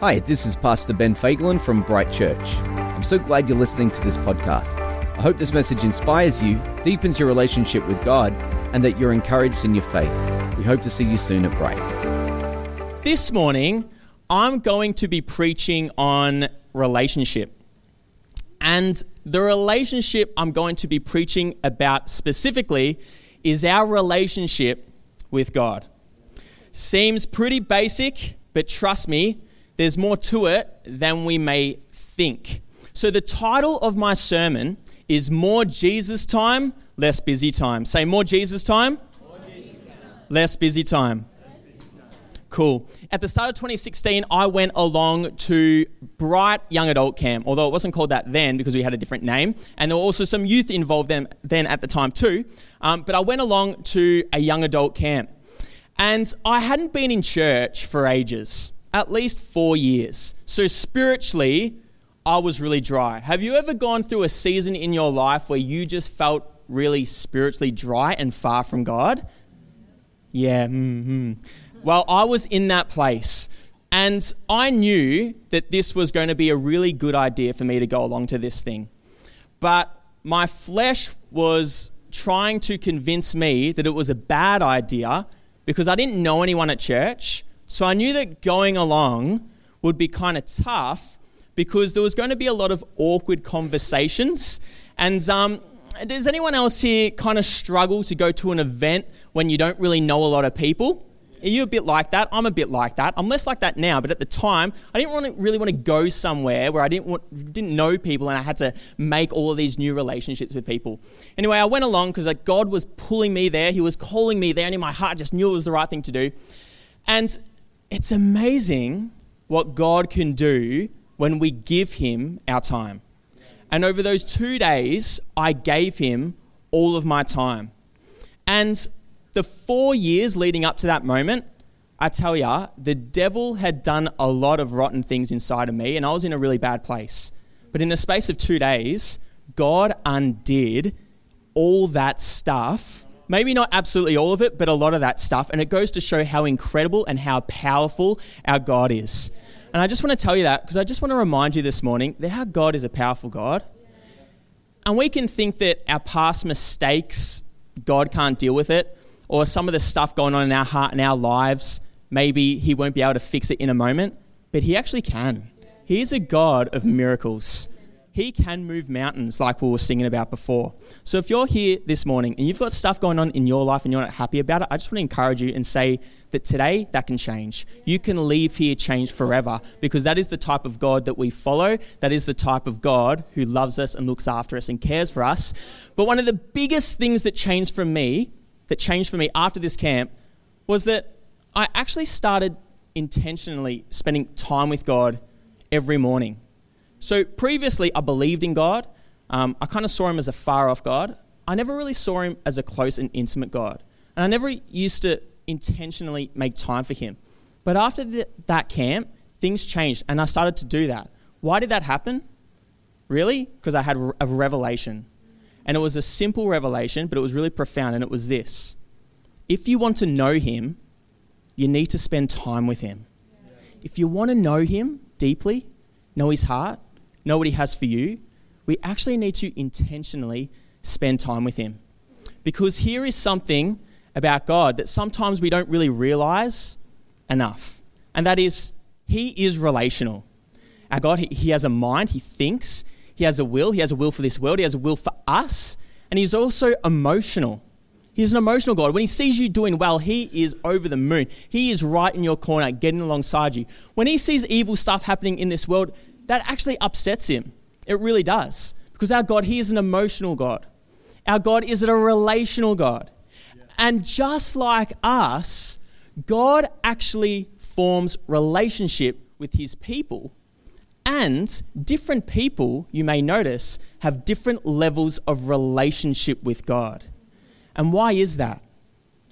Hi, this is Pastor Ben Fagelin from Bright Church. I'm so glad you're listening to this podcast. I hope this message inspires you, deepens your relationship with God, and that you're encouraged in your faith. We hope to see you soon at Bright. This morning, I'm going to be preaching on relationship. And the relationship I'm going to be preaching about specifically is our relationship with God. Seems pretty basic, but trust me, there's more to it than we may think. So, the title of my sermon is More Jesus Time, Less Busy Time. Say, More Jesus Time, more Jesus. Less Busy Time. Cool. At the start of 2016, I went along to Bright Young Adult Camp, although it wasn't called that then because we had a different name. And there were also some youth involved then, then at the time too. Um, but I went along to a young adult camp. And I hadn't been in church for ages at least four years. So spiritually, I was really dry. Have you ever gone through a season in your life where you just felt really spiritually dry and far from God? Yeah. Mm-hmm. Well, I was in that place. And I knew that this was going to be a really good idea for me to go along to this thing. But my flesh was trying to convince me that it was a bad idea because I didn't know anyone at church. So I knew that going along would be kind of tough because there was going to be a lot of awkward conversations. And um, does anyone else here kind of struggle to go to an event when you don't really know a lot of people? Are you a bit like that? I'm a bit like that. I'm less like that now, but at the time, I didn't want to, really want to go somewhere where I didn't want, didn't know people and I had to make all of these new relationships with people. Anyway, I went along because like God was pulling me there. He was calling me there, and in my heart, I just knew it was the right thing to do. And it's amazing what God can do when we give Him our time. And over those two days, I gave Him all of my time. And the four years leading up to that moment, I tell ya, the devil had done a lot of rotten things inside of me, and I was in a really bad place. But in the space of two days, God undid all that stuff Maybe not absolutely all of it, but a lot of that stuff. And it goes to show how incredible and how powerful our God is. And I just want to tell you that because I just want to remind you this morning that our God is a powerful God. And we can think that our past mistakes, God can't deal with it, or some of the stuff going on in our heart and our lives, maybe He won't be able to fix it in a moment, but He actually can. He is a God of miracles. He can move mountains, like we were singing about before. So if you're here this morning and you've got stuff going on in your life and you're not happy about it, I just want to encourage you and say that today that can change. You can leave here changed forever because that is the type of God that we follow. That is the type of God who loves us and looks after us and cares for us. But one of the biggest things that changed for me, that changed for me after this camp, was that I actually started intentionally spending time with God every morning. So previously, I believed in God. Um, I kind of saw him as a far off God. I never really saw him as a close and intimate God. And I never used to intentionally make time for him. But after the, that camp, things changed and I started to do that. Why did that happen? Really? Because I had a revelation. And it was a simple revelation, but it was really profound. And it was this If you want to know him, you need to spend time with him. If you want to know him deeply, know his heart, know what He has for you, we actually need to intentionally spend time with Him. Because here is something about God that sometimes we don't really realize enough, and that is He is relational. Our God, He, he has a mind, He thinks, He has a will, He has a will for this world, He has a will for us, and He's also emotional. He's an emotional God. When he sees you doing well, he is over the moon. He is right in your corner, getting alongside you. When he sees evil stuff happening in this world, that actually upsets him. It really does. Because our God, He is an emotional God. Our God is a relational God. Yeah. And just like us, God actually forms relationship with His people. And different people, you may notice, have different levels of relationship with God. And why is that?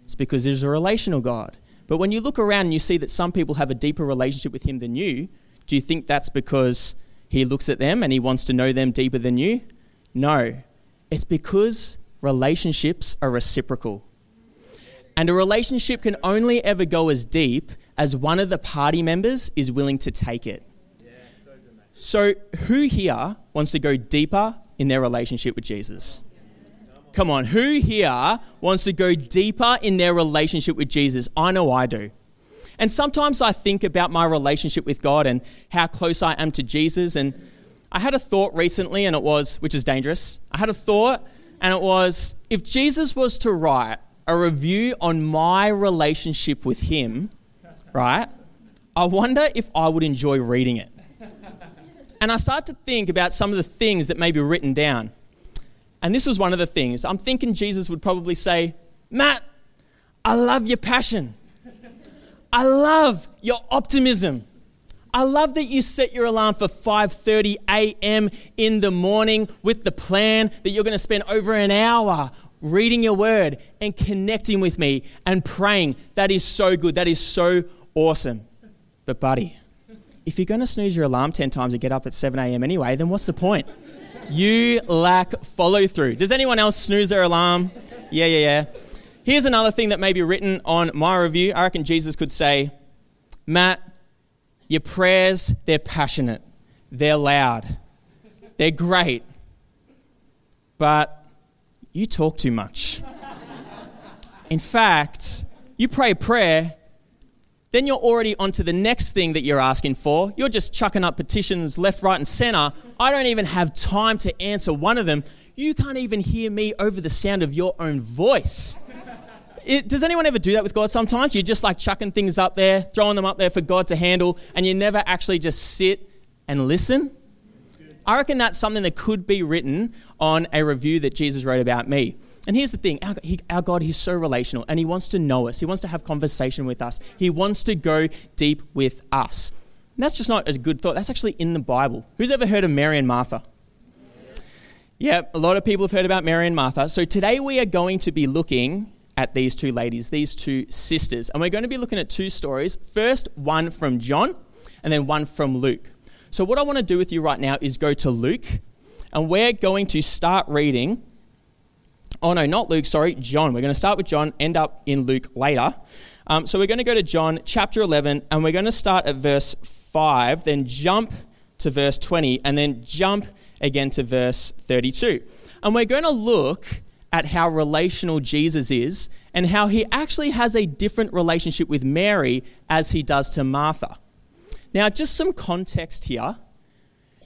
It's because there's a relational God. But when you look around and you see that some people have a deeper relationship with Him than you, do you think that's because he looks at them and he wants to know them deeper than you? No. It's because relationships are reciprocal. And a relationship can only ever go as deep as one of the party members is willing to take it. So, who here wants to go deeper in their relationship with Jesus? Come on, who here wants to go deeper in their relationship with Jesus? I know I do. And sometimes I think about my relationship with God and how close I am to Jesus. And I had a thought recently, and it was, which is dangerous. I had a thought, and it was if Jesus was to write a review on my relationship with Him, right? I wonder if I would enjoy reading it. And I start to think about some of the things that may be written down. And this was one of the things. I'm thinking Jesus would probably say, Matt, I love your passion. I love your optimism. I love that you set your alarm for 5:30 a.m. in the morning with the plan that you're going to spend over an hour reading your word and connecting with me and praying. That is so good. That is so awesome. But, buddy, if you're going to snooze your alarm 10 times and get up at 7 a.m. anyway, then what's the point? You lack follow through. Does anyone else snooze their alarm? Yeah, yeah, yeah. Here's another thing that may be written on my review. I reckon Jesus could say, Matt, your prayers, they're passionate, they're loud, they're great, but you talk too much. In fact, you pray a prayer, then you're already onto the next thing that you're asking for. You're just chucking up petitions left, right, and center. I don't even have time to answer one of them. You can't even hear me over the sound of your own voice. It, does anyone ever do that with God sometimes? You're just like chucking things up there, throwing them up there for God to handle, and you never actually just sit and listen? I reckon that's something that could be written on a review that Jesus wrote about me. And here's the thing our, he, our, God, He's so relational and He wants to know us. He wants to have conversation with us. He wants to go deep with us. And that's just not a good thought. That's actually in the Bible. Who's ever heard of Mary and Martha? Yeah, a lot of people have heard about Mary and Martha. So today we are going to be looking at these two ladies, these two sisters. And we're going to be looking at two stories. First, one from John, and then one from Luke. So, what I want to do with you right now is go to Luke, and we're going to start reading. Oh, no, not Luke, sorry, John. We're going to start with John, end up in Luke later. Um, so, we're going to go to John chapter 11, and we're going to start at verse 5, then jump to verse 20, and then jump again to verse 32. And we're going to look at how relational Jesus is and how he actually has a different relationship with Mary as he does to Martha. Now, just some context here.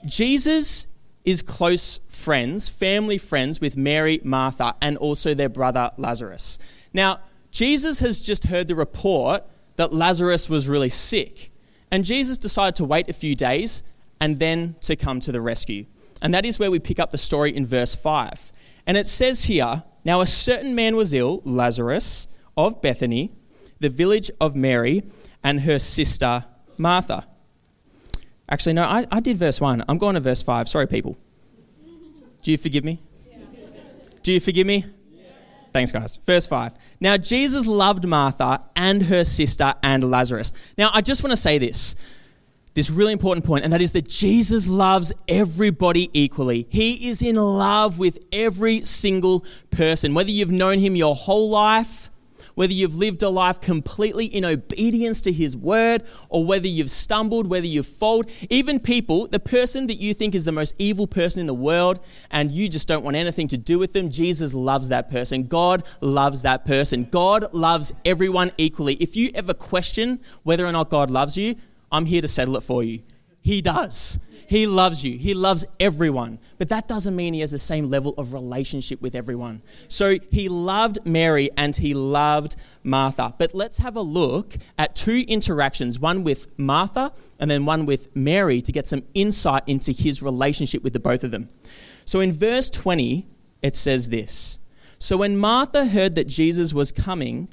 Jesus is close friends, family friends with Mary, Martha, and also their brother Lazarus. Now, Jesus has just heard the report that Lazarus was really sick, and Jesus decided to wait a few days and then to come to the rescue. And that is where we pick up the story in verse 5. And it says here Now a certain man was ill, Lazarus of Bethany, the village of Mary, and her sister Martha. Actually, no, I, I did verse 1. I'm going to verse 5. Sorry, people. Do you forgive me? Do you forgive me? Thanks, guys. Verse 5. Now, Jesus loved Martha and her sister and Lazarus. Now, I just want to say this this really important point, and that is that Jesus loves everybody equally. He is in love with every single person, whether you've known him your whole life whether you've lived a life completely in obedience to His word, or whether you've stumbled, whether you've fallen, even people, the person that you think is the most evil person in the world, and you just don't want anything to do with them, Jesus loves that person. God loves that person. God loves everyone equally. If you ever question whether or not God loves you, I'm here to settle it for you. He does. He loves you. He loves everyone. But that doesn't mean he has the same level of relationship with everyone. So he loved Mary and he loved Martha. But let's have a look at two interactions one with Martha and then one with Mary to get some insight into his relationship with the both of them. So in verse 20, it says this So when Martha heard that Jesus was coming,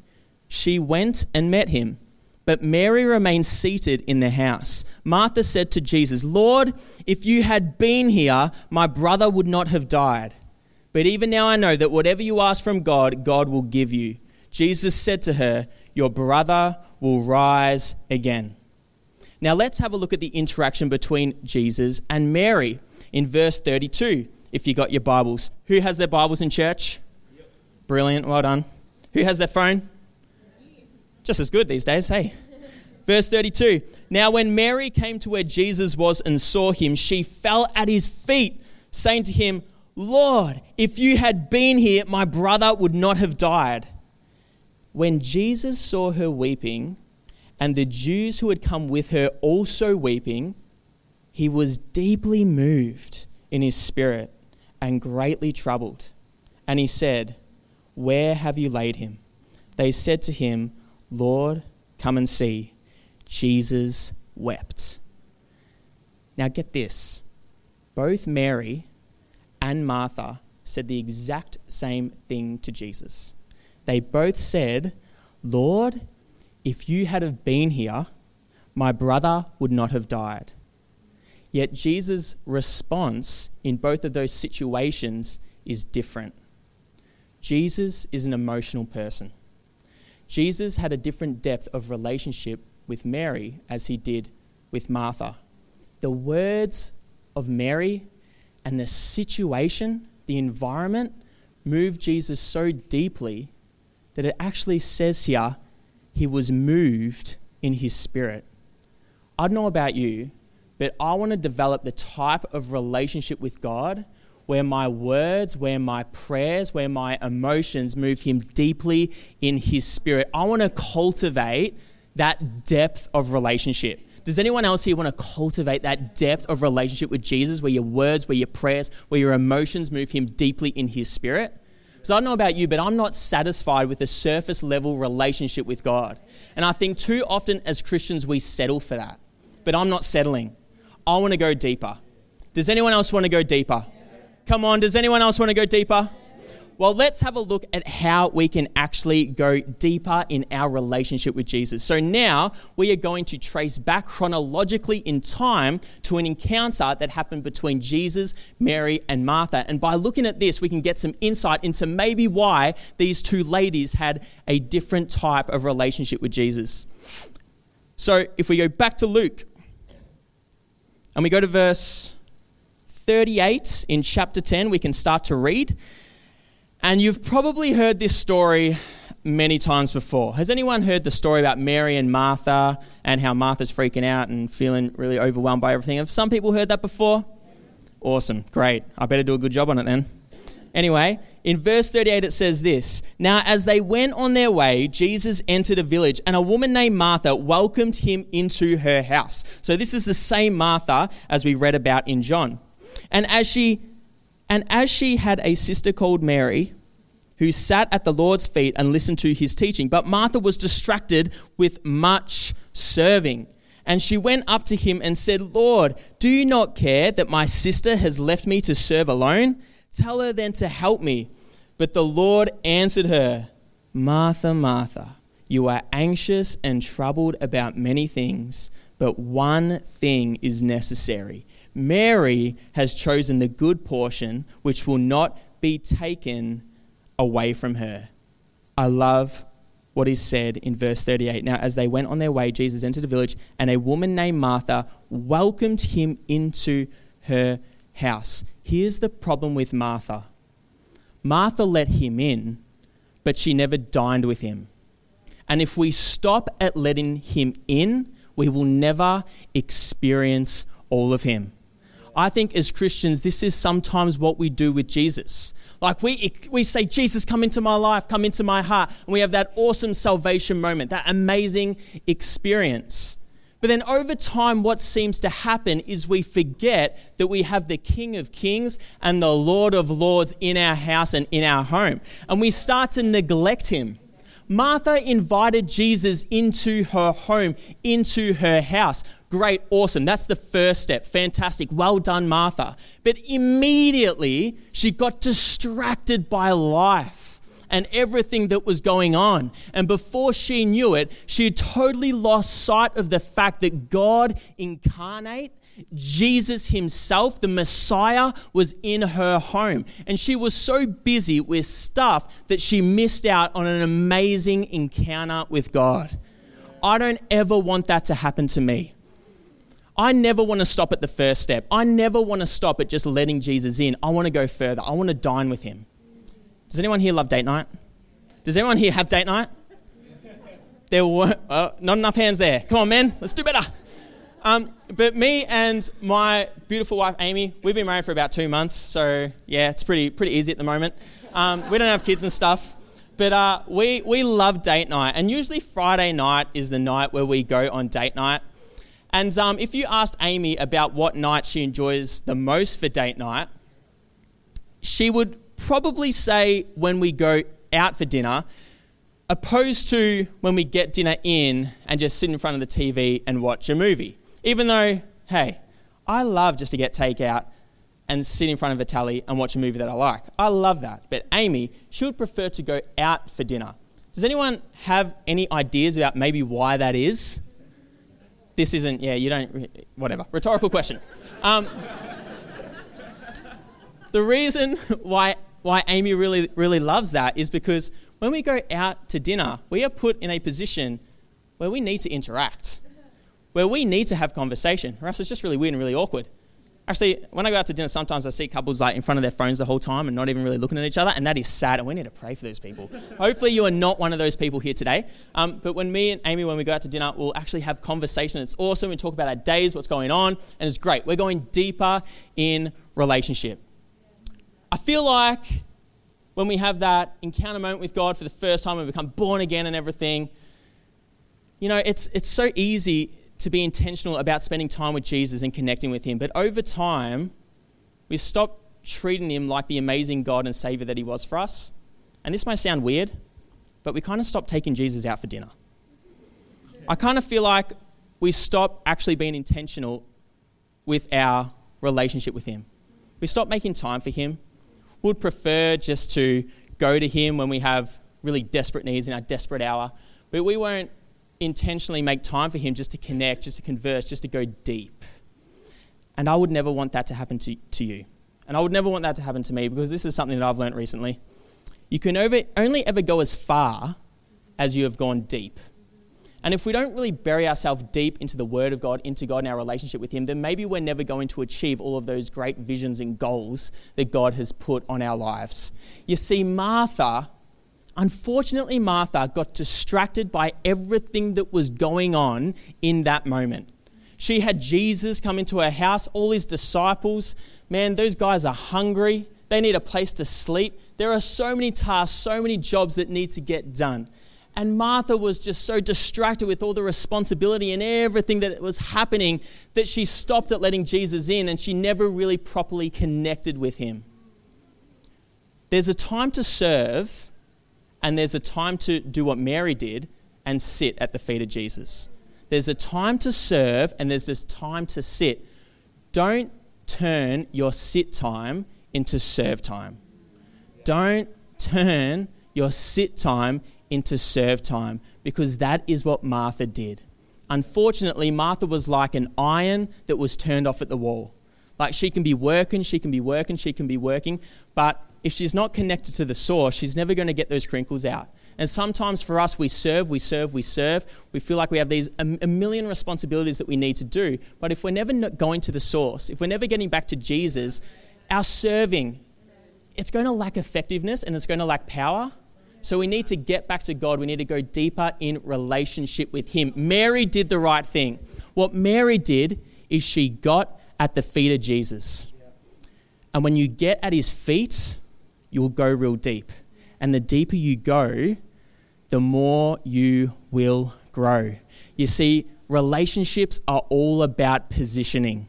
she went and met him but Mary remained seated in the house. Martha said to Jesus, Lord, if you had been here, my brother would not have died. But even now I know that whatever you ask from God, God will give you. Jesus said to her, Your brother will rise again. Now let's have a look at the interaction between Jesus and Mary in verse 32. If you got your Bibles, who has their Bibles in church? Brilliant, well done. Who has their phone? Just as good these days, hey. Verse 32 Now, when Mary came to where Jesus was and saw him, she fell at his feet, saying to him, Lord, if you had been here, my brother would not have died. When Jesus saw her weeping, and the Jews who had come with her also weeping, he was deeply moved in his spirit and greatly troubled. And he said, Where have you laid him? They said to him, Lord, come and see. Jesus wept. Now get this both Mary and Martha said the exact same thing to Jesus. They both said, Lord, if you had have been here, my brother would not have died. Yet Jesus' response in both of those situations is different. Jesus is an emotional person. Jesus had a different depth of relationship with Mary as he did with Martha. The words of Mary and the situation, the environment, moved Jesus so deeply that it actually says here he was moved in his spirit. I don't know about you, but I want to develop the type of relationship with God where my words, where my prayers, where my emotions move him deeply in his spirit. I want to cultivate that depth of relationship. Does anyone else here want to cultivate that depth of relationship with Jesus where your words, where your prayers, where your emotions move him deeply in his spirit? So I don't know about you, but I'm not satisfied with a surface level relationship with God. And I think too often as Christians we settle for that. But I'm not settling. I want to go deeper. Does anyone else want to go deeper? Come on, does anyone else want to go deeper? Well, let's have a look at how we can actually go deeper in our relationship with Jesus. So now we are going to trace back chronologically in time to an encounter that happened between Jesus, Mary, and Martha. And by looking at this, we can get some insight into maybe why these two ladies had a different type of relationship with Jesus. So if we go back to Luke and we go to verse 38 in chapter 10, we can start to read. And you've probably heard this story many times before. Has anyone heard the story about Mary and Martha and how Martha's freaking out and feeling really overwhelmed by everything? Have some people heard that before? Awesome, great. I better do a good job on it then. Anyway, in verse 38 it says this Now, as they went on their way, Jesus entered a village, and a woman named Martha welcomed him into her house. So, this is the same Martha as we read about in John. And as she and as she had a sister called Mary, who sat at the Lord's feet and listened to his teaching, but Martha was distracted with much serving. And she went up to him and said, Lord, do you not care that my sister has left me to serve alone? Tell her then to help me. But the Lord answered her, Martha, Martha, you are anxious and troubled about many things, but one thing is necessary. Mary has chosen the good portion which will not be taken away from her. I love what is said in verse 38. Now, as they went on their way, Jesus entered the village, and a woman named Martha welcomed him into her house. Here's the problem with Martha Martha let him in, but she never dined with him. And if we stop at letting him in, we will never experience all of him. I think as Christians, this is sometimes what we do with Jesus. Like we, we say, Jesus, come into my life, come into my heart. And we have that awesome salvation moment, that amazing experience. But then over time, what seems to happen is we forget that we have the King of Kings and the Lord of Lords in our house and in our home. And we start to neglect him. Martha invited Jesus into her home, into her house. Great, awesome. That's the first step. Fantastic. Well done, Martha. But immediately she got distracted by life and everything that was going on. And before she knew it, she had totally lost sight of the fact that God incarnate Jesus himself, the Messiah, was in her home. And she was so busy with stuff that she missed out on an amazing encounter with God. I don't ever want that to happen to me. I never want to stop at the first step. I never want to stop at just letting Jesus in. I want to go further. I want to dine with him. Does anyone here love date night? Does anyone here have date night? there were uh, not enough hands there. Come on, man, let's do better. Um, but me and my beautiful wife Amy, we've been married for about two months, so yeah, it's pretty pretty easy at the moment. Um, we don't have kids and stuff, but uh, we we love date night, and usually Friday night is the night where we go on date night. And um, if you asked Amy about what night she enjoys the most for date night, she would probably say when we go out for dinner, opposed to when we get dinner in and just sit in front of the TV and watch a movie. Even though, hey, I love just to get takeout and sit in front of a tally and watch a movie that I like. I love that. But Amy, she would prefer to go out for dinner. Does anyone have any ideas about maybe why that is? This isn't, yeah, you don't, whatever. Rhetorical question. Um, the reason why, why Amy really, really loves that is because when we go out to dinner, we are put in a position where we need to interact where we need to have conversation, or else it's just really weird and really awkward. Actually, when I go out to dinner, sometimes I see couples like in front of their phones the whole time and not even really looking at each other, and that is sad. And we need to pray for those people. Hopefully, you are not one of those people here today. Um, but when me and Amy, when we go out to dinner, we'll actually have conversation. It's awesome. We talk about our days, what's going on, and it's great. We're going deeper in relationship. I feel like when we have that encounter moment with God for the first time, we become born again and everything. You know, it's it's so easy to be intentional about spending time with Jesus and connecting with Him. But over time, we stop treating Him like the amazing God and Savior that He was for us. And this might sound weird, but we kind of stop taking Jesus out for dinner. I kind of feel like we stop actually being intentional with our relationship with Him. We stop making time for Him. Would prefer just to go to Him when we have really desperate needs in our desperate hour, but we won't intentionally make time for Him just to connect, just to converse, just to go deep. And I would never want that to happen to, to you. And I would never want that to happen to me because this is something that I've learned recently. You can over, only ever go as far as you have gone deep. And if we don't really bury ourselves deep into the Word of God, into God and our relationship with Him, then maybe we're never going to achieve all of those great visions and goals that God has put on our lives. You see, Martha Unfortunately, Martha got distracted by everything that was going on in that moment. She had Jesus come into her house, all his disciples. Man, those guys are hungry. They need a place to sleep. There are so many tasks, so many jobs that need to get done. And Martha was just so distracted with all the responsibility and everything that was happening that she stopped at letting Jesus in and she never really properly connected with him. There's a time to serve and there's a time to do what Mary did and sit at the feet of Jesus. There's a time to serve, and there's this time to sit. Don't turn your sit time into serve time. Don't turn your sit time into serve time because that is what Martha did. Unfortunately, Martha was like an iron that was turned off at the wall. Like she can be working, she can be working, she can be working, but if she's not connected to the source, she's never going to get those crinkles out. And sometimes for us, we serve, we serve, we serve. We feel like we have these a, million responsibilities that we need to do. But if we're never going to the source, if we're never getting back to Jesus, our serving, it's going to lack effectiveness and it's going to lack power. So we need to get back to God. We need to go deeper in relationship with Him. Mary did the right thing. What Mary did is she got at the feet of Jesus. And when you get at His feet, you'll go real deep. And the deeper you go, the more you will grow. You see, relationships are all about positioning.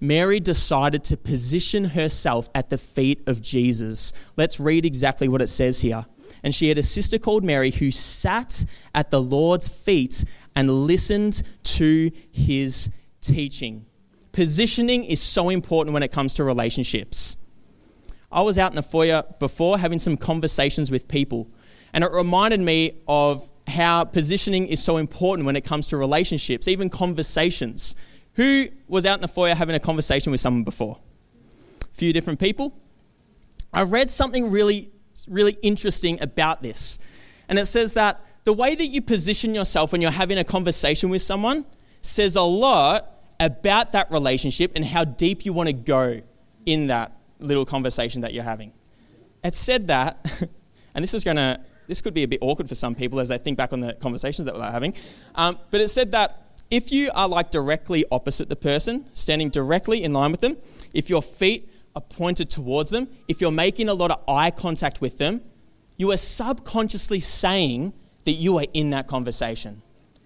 Mary decided to position herself at the feet of Jesus. Let's read exactly what it says here. And she had a sister called Mary who sat at the Lord's feet and listened to his teaching. Positioning is so important when it comes to relationships. I was out in the foyer before having some conversations with people, and it reminded me of how positioning is so important when it comes to relationships, even conversations. Who was out in the foyer having a conversation with someone before? A few different people. I read something really, really interesting about this, and it says that the way that you position yourself when you're having a conversation with someone says a lot about that relationship and how deep you want to go in that little conversation that you're having. It said that, and this is going to this could be a bit awkward for some people as they think back on the conversations that we're having. Um, but it said that if you are like directly opposite the person, standing directly in line with them, if your feet are pointed towards them, if you're making a lot of eye contact with them, you are subconsciously saying that you are in that conversation.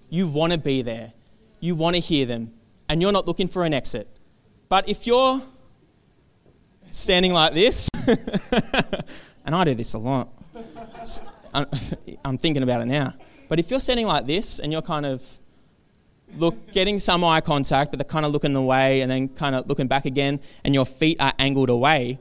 You want to be there, you want to hear them, and you're not looking for an exit. But if you're standing like this, and I do this a lot, I'm thinking about it now. But if you're standing like this and you're kind of look, getting some eye contact, but they're kind of looking away and then kind of looking back again, and your feet are angled away,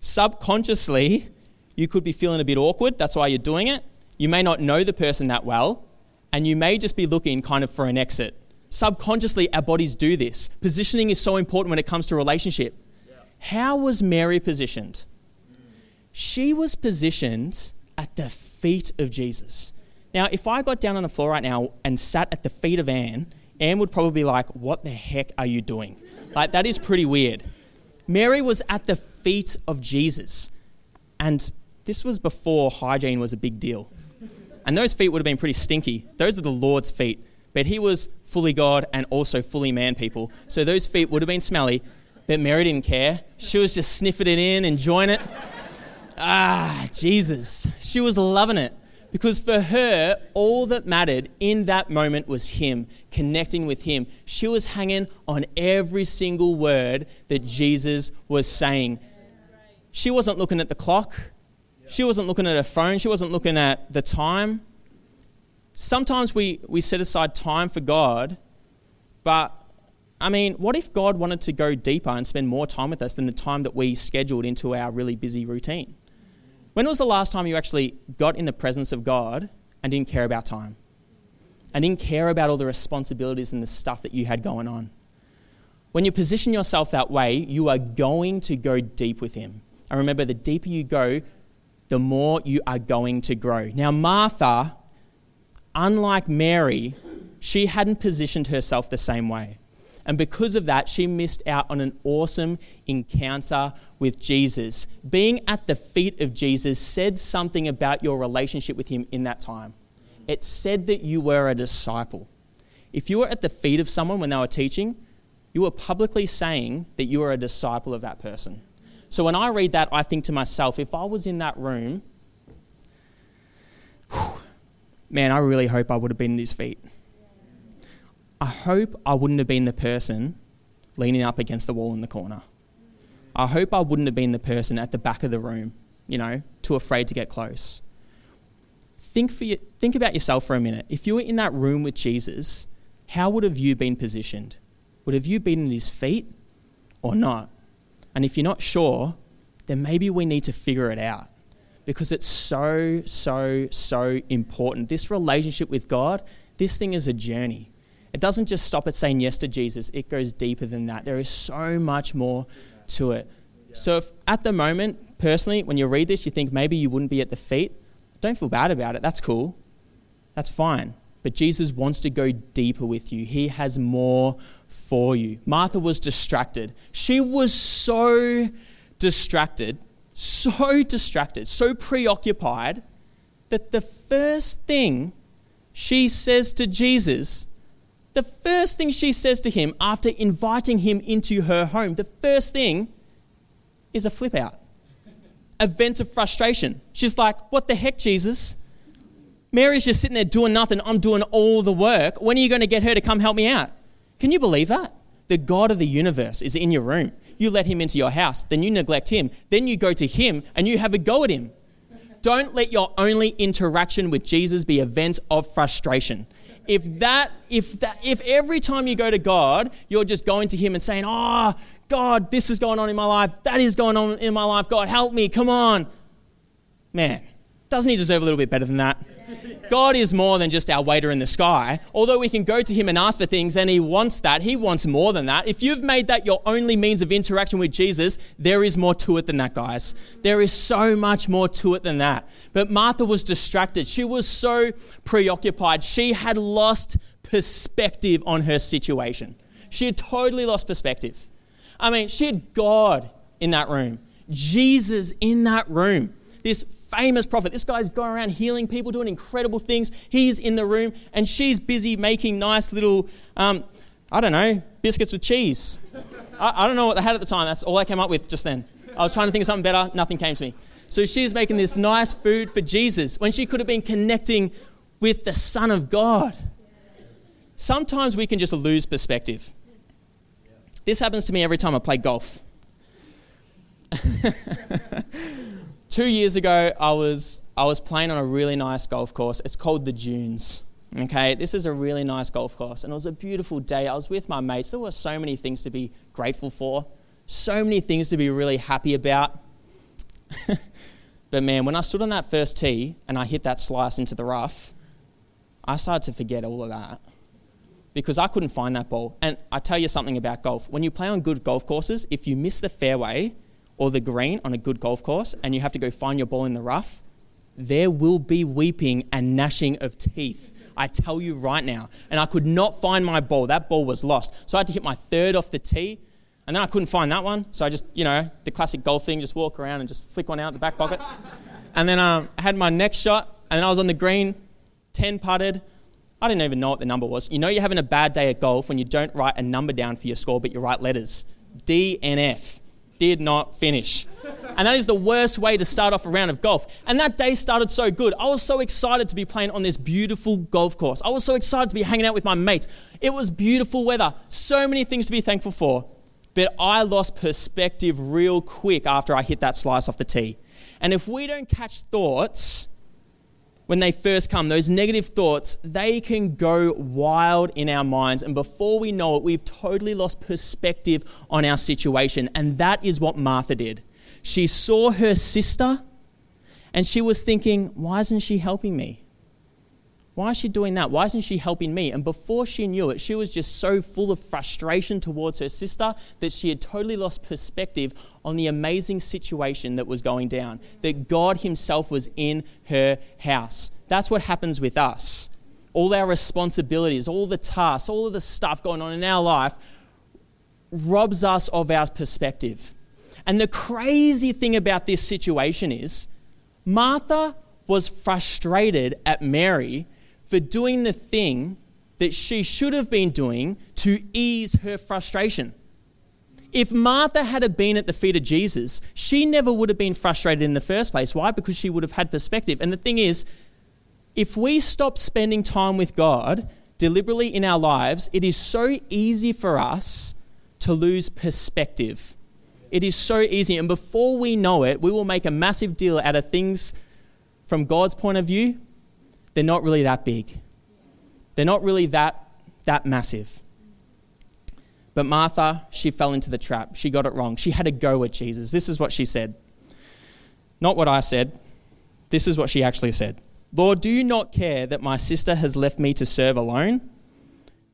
subconsciously, you could be feeling a bit awkward. That's why you're doing it. You may not know the person that well, and you may just be looking kind of for an exit. Subconsciously, our bodies do this. Positioning is so important when it comes to relationship. How was Mary positioned? She was positioned at the feet of Jesus. Now, if I got down on the floor right now and sat at the feet of Anne, Anne would probably be like, What the heck are you doing? Like, that is pretty weird. Mary was at the feet of Jesus. And this was before hygiene was a big deal. And those feet would have been pretty stinky. Those are the Lord's feet. But he was fully God and also fully man, people. So those feet would have been smelly. But Mary didn't care. She was just sniffing it in, enjoying it. Ah, Jesus. She was loving it. Because for her, all that mattered in that moment was Him, connecting with Him. She was hanging on every single word that Jesus was saying. She wasn't looking at the clock, she wasn't looking at her phone, she wasn't looking at the time. Sometimes we, we set aside time for God, but I mean, what if God wanted to go deeper and spend more time with us than the time that we scheduled into our really busy routine? When was the last time you actually got in the presence of God and didn't care about time? And didn't care about all the responsibilities and the stuff that you had going on? When you position yourself that way, you are going to go deep with Him. And remember, the deeper you go, the more you are going to grow. Now, Martha, unlike Mary, she hadn't positioned herself the same way. And because of that, she missed out on an awesome encounter with Jesus. Being at the feet of Jesus said something about your relationship with him in that time. It said that you were a disciple. If you were at the feet of someone when they were teaching, you were publicly saying that you were a disciple of that person. So when I read that, I think to myself, if I was in that room, whew, man, I really hope I would have been at his feet. I hope I wouldn't have been the person leaning up against the wall in the corner. I hope I wouldn't have been the person at the back of the room, you know, too afraid to get close. Think, for you, think about yourself for a minute. If you were in that room with Jesus, how would have you been positioned? Would have you been at his feet or not? And if you're not sure, then maybe we need to figure it out because it's so, so, so important. This relationship with God, this thing is a journey. It doesn't just stop at saying yes to Jesus, it goes deeper than that. There is so much more to it. So, if at the moment, personally, when you read this, you think maybe you wouldn't be at the feet, don't feel bad about it. That's cool. That's fine. But Jesus wants to go deeper with you, He has more for you. Martha was distracted. She was so distracted, so distracted, so preoccupied that the first thing she says to Jesus the first thing she says to him after inviting him into her home, the first thing is a flip out, a vent of frustration. She's like, What the heck, Jesus? Mary's just sitting there doing nothing. I'm doing all the work. When are you going to get her to come help me out? Can you believe that? The God of the universe is in your room. You let him into your house, then you neglect him. Then you go to him and you have a go at him. Don't let your only interaction with Jesus be a vent of frustration if that, if that, if every time you go to God, you're just going to Him and saying, Oh, God, this is going on in my life, that is going on in my life, God, help me, come on. Man, doesn't He deserve a little bit better than that? God is more than just our waiter in the sky. Although we can go to Him and ask for things and He wants that, He wants more than that. If you've made that your only means of interaction with Jesus, there is more to it than that, guys. There is so much more to it than that. But Martha was distracted. She was so preoccupied. She had lost perspective on her situation. She had totally lost perspective. I mean, she had God in that room, Jesus in that room, this famous prophet. This guy's going around healing people, doing incredible things. He's in the room, and she's busy making nice little, um, I don't know, biscuits with cheese. I, I don't know what they had at the time. That's all I came up with just then. I was trying to think of something better, nothing came to me. So she's making this nice food for Jesus when she could have been connecting with the Son of God. Sometimes we can just lose perspective. This happens to me every time I play golf. Two years ago, I was, I was playing on a really nice golf course. It's called the Dunes. Okay, this is a really nice golf course, and it was a beautiful day. I was with my mates. There were so many things to be grateful for, so many things to be really happy about. but man, when I stood on that first tee and I hit that slice into the rough, I started to forget all of that because I couldn't find that ball. And I tell you something about golf. When you play on good golf courses, if you miss the fairway or the green on a good golf course and you have to go find your ball in the rough, there will be weeping and gnashing of teeth. I tell you right now. And I could not find my ball. That ball was lost. So I had to hit my third off the tee. And then I couldn't find that one. So I just, you know, the classic golf thing, just walk around and just flick one out the back pocket. and then um, I had my next shot. And then I was on the green, 10 putted. I didn't even know what the number was. You know, you're having a bad day at golf when you don't write a number down for your score, but you write letters D and F. Did not finish. And that is the worst way to start off a round of golf. And that day started so good. I was so excited to be playing on this beautiful golf course. I was so excited to be hanging out with my mates. It was beautiful weather. So many things to be thankful for. But I lost perspective real quick after I hit that slice off the tee. And if we don't catch thoughts, when they first come, those negative thoughts, they can go wild in our minds. And before we know it, we've totally lost perspective on our situation. And that is what Martha did. She saw her sister and she was thinking, why isn't she helping me? Why is she doing that? Why isn't she helping me? And before she knew it, she was just so full of frustration towards her sister that she had totally lost perspective on the amazing situation that was going down, that God Himself was in her house. That's what happens with us. All our responsibilities, all the tasks, all of the stuff going on in our life robs us of our perspective. And the crazy thing about this situation is, Martha was frustrated at Mary for doing the thing that she should have been doing to ease her frustration. If Martha had been at the feet of Jesus, she never would have been frustrated in the first place. Why? Because she would have had perspective. And the thing is, if we stop spending time with God deliberately in our lives, it is so easy for us to lose perspective. It is so easy. And before we know it, we will make a massive deal out of things from God's point of view they're not really that big. They're not really that, that massive. But Martha, she fell into the trap. She got it wrong. She had a go at Jesus. This is what she said. Not what I said. This is what she actually said Lord, do you not care that my sister has left me to serve alone?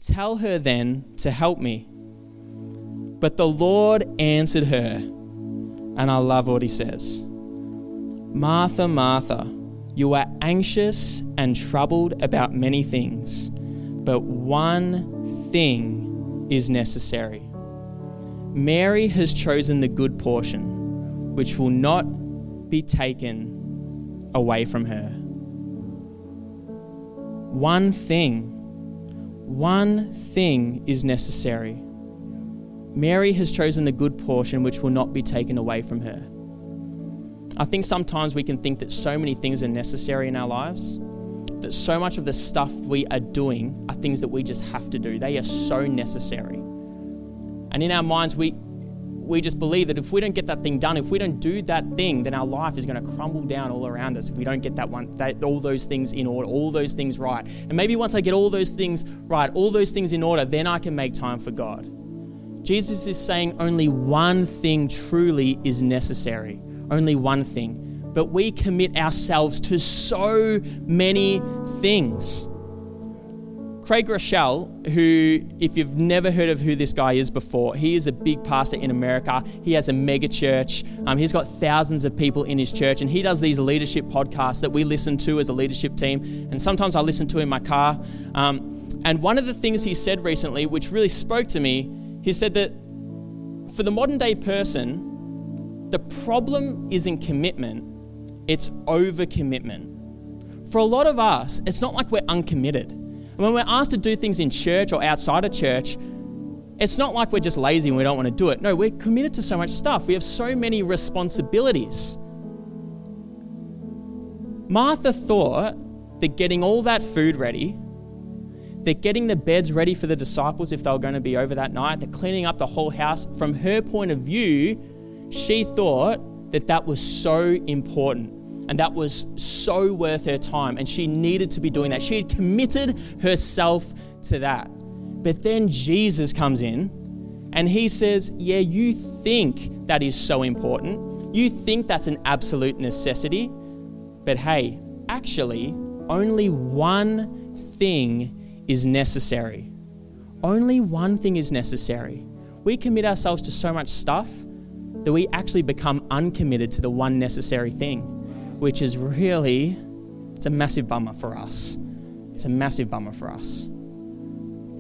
Tell her then to help me. But the Lord answered her, and I love what he says Martha, Martha you are anxious and troubled about many things, but one thing is necessary. Mary has chosen the good portion, which will not be taken away from her. One thing, one thing is necessary. Mary has chosen the good portion, which will not be taken away from her. I think sometimes we can think that so many things are necessary in our lives, that so much of the stuff we are doing are things that we just have to do. They are so necessary. And in our minds, we, we just believe that if we don't get that thing done, if we don't do that thing, then our life is going to crumble down all around us. If we don't get that one, that, all those things in order, all those things right. And maybe once I get all those things right, all those things in order, then I can make time for God. Jesus is saying only one thing truly is necessary only one thing. But we commit ourselves to so many things. Craig Groeschel, who, if you've never heard of who this guy is before, he is a big pastor in America. He has a mega church. Um, he's got thousands of people in his church, and he does these leadership podcasts that we listen to as a leadership team. And sometimes I listen to in my car. Um, and one of the things he said recently, which really spoke to me, he said that for the modern day person, the problem isn't commitment, it's overcommitment. For a lot of us, it's not like we're uncommitted. And when we're asked to do things in church or outside of church, it's not like we're just lazy and we don't want to do it. No, we're committed to so much stuff. We have so many responsibilities. Martha thought that getting all that food ready, that getting the beds ready for the disciples if they were going to be over that night, that cleaning up the whole house, from her point of view, she thought that that was so important and that was so worth her time and she needed to be doing that. She had committed herself to that. But then Jesus comes in and he says, Yeah, you think that is so important. You think that's an absolute necessity. But hey, actually, only one thing is necessary. Only one thing is necessary. We commit ourselves to so much stuff that we actually become uncommitted to the one necessary thing, which is really, it's a massive bummer for us. It's a massive bummer for us.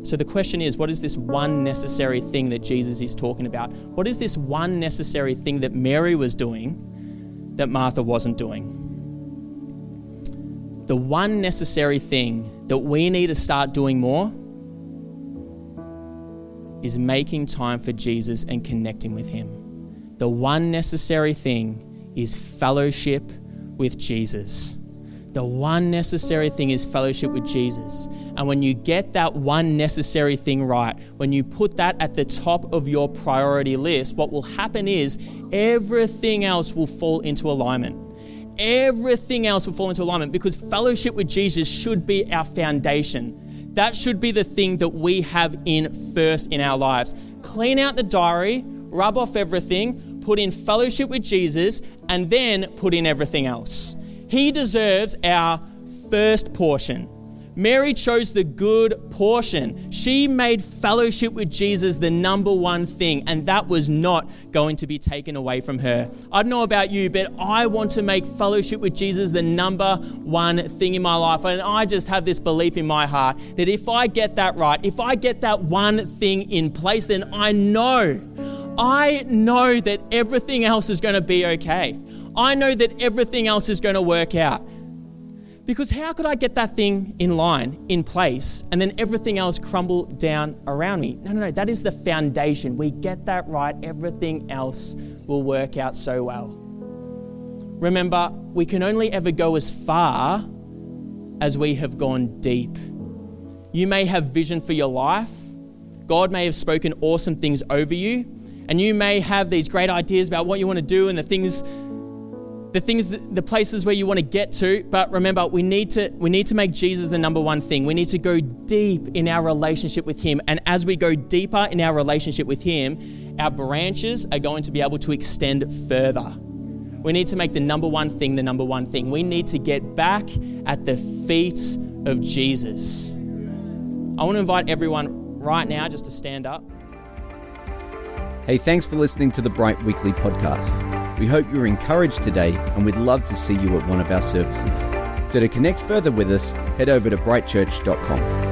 So the question is what is this one necessary thing that Jesus is talking about? What is this one necessary thing that Mary was doing that Martha wasn't doing? The one necessary thing that we need to start doing more is making time for Jesus and connecting with Him. The one necessary thing is fellowship with Jesus. The one necessary thing is fellowship with Jesus. And when you get that one necessary thing right, when you put that at the top of your priority list, what will happen is everything else will fall into alignment. Everything else will fall into alignment because fellowship with Jesus should be our foundation. That should be the thing that we have in first in our lives. Clean out the diary, rub off everything, put in fellowship with Jesus, and then put in everything else. He deserves our first portion. Mary chose the good portion. She made fellowship with Jesus the number one thing, and that was not going to be taken away from her. I don't know about you, but I want to make fellowship with Jesus the number one thing in my life. And I just have this belief in my heart that if I get that right, if I get that one thing in place, then I know, I know that everything else is going to be okay. I know that everything else is going to work out. Because how could I get that thing in line, in place, and then everything else crumble down around me? No, no, no. That is the foundation. We get that right, everything else will work out so well. Remember, we can only ever go as far as we have gone deep. You may have vision for your life. God may have spoken awesome things over you, and you may have these great ideas about what you want to do and the things the things the places where you want to get to. But remember we need to we need to make jesus the number one thing. We need to go deep in our relationship with him. And as we go deeper in our relationship with him our branches are going to be able to extend further. We need to make the number one thing the number one thing. We need to get back at the feet of jesus. I want to invite everyone right now just to stand up Hey, thanks for listening to the Bright Weekly podcast. We hope you're encouraged today and we'd love to see you at one of our services. So to connect further with us, head over to brightchurch.com.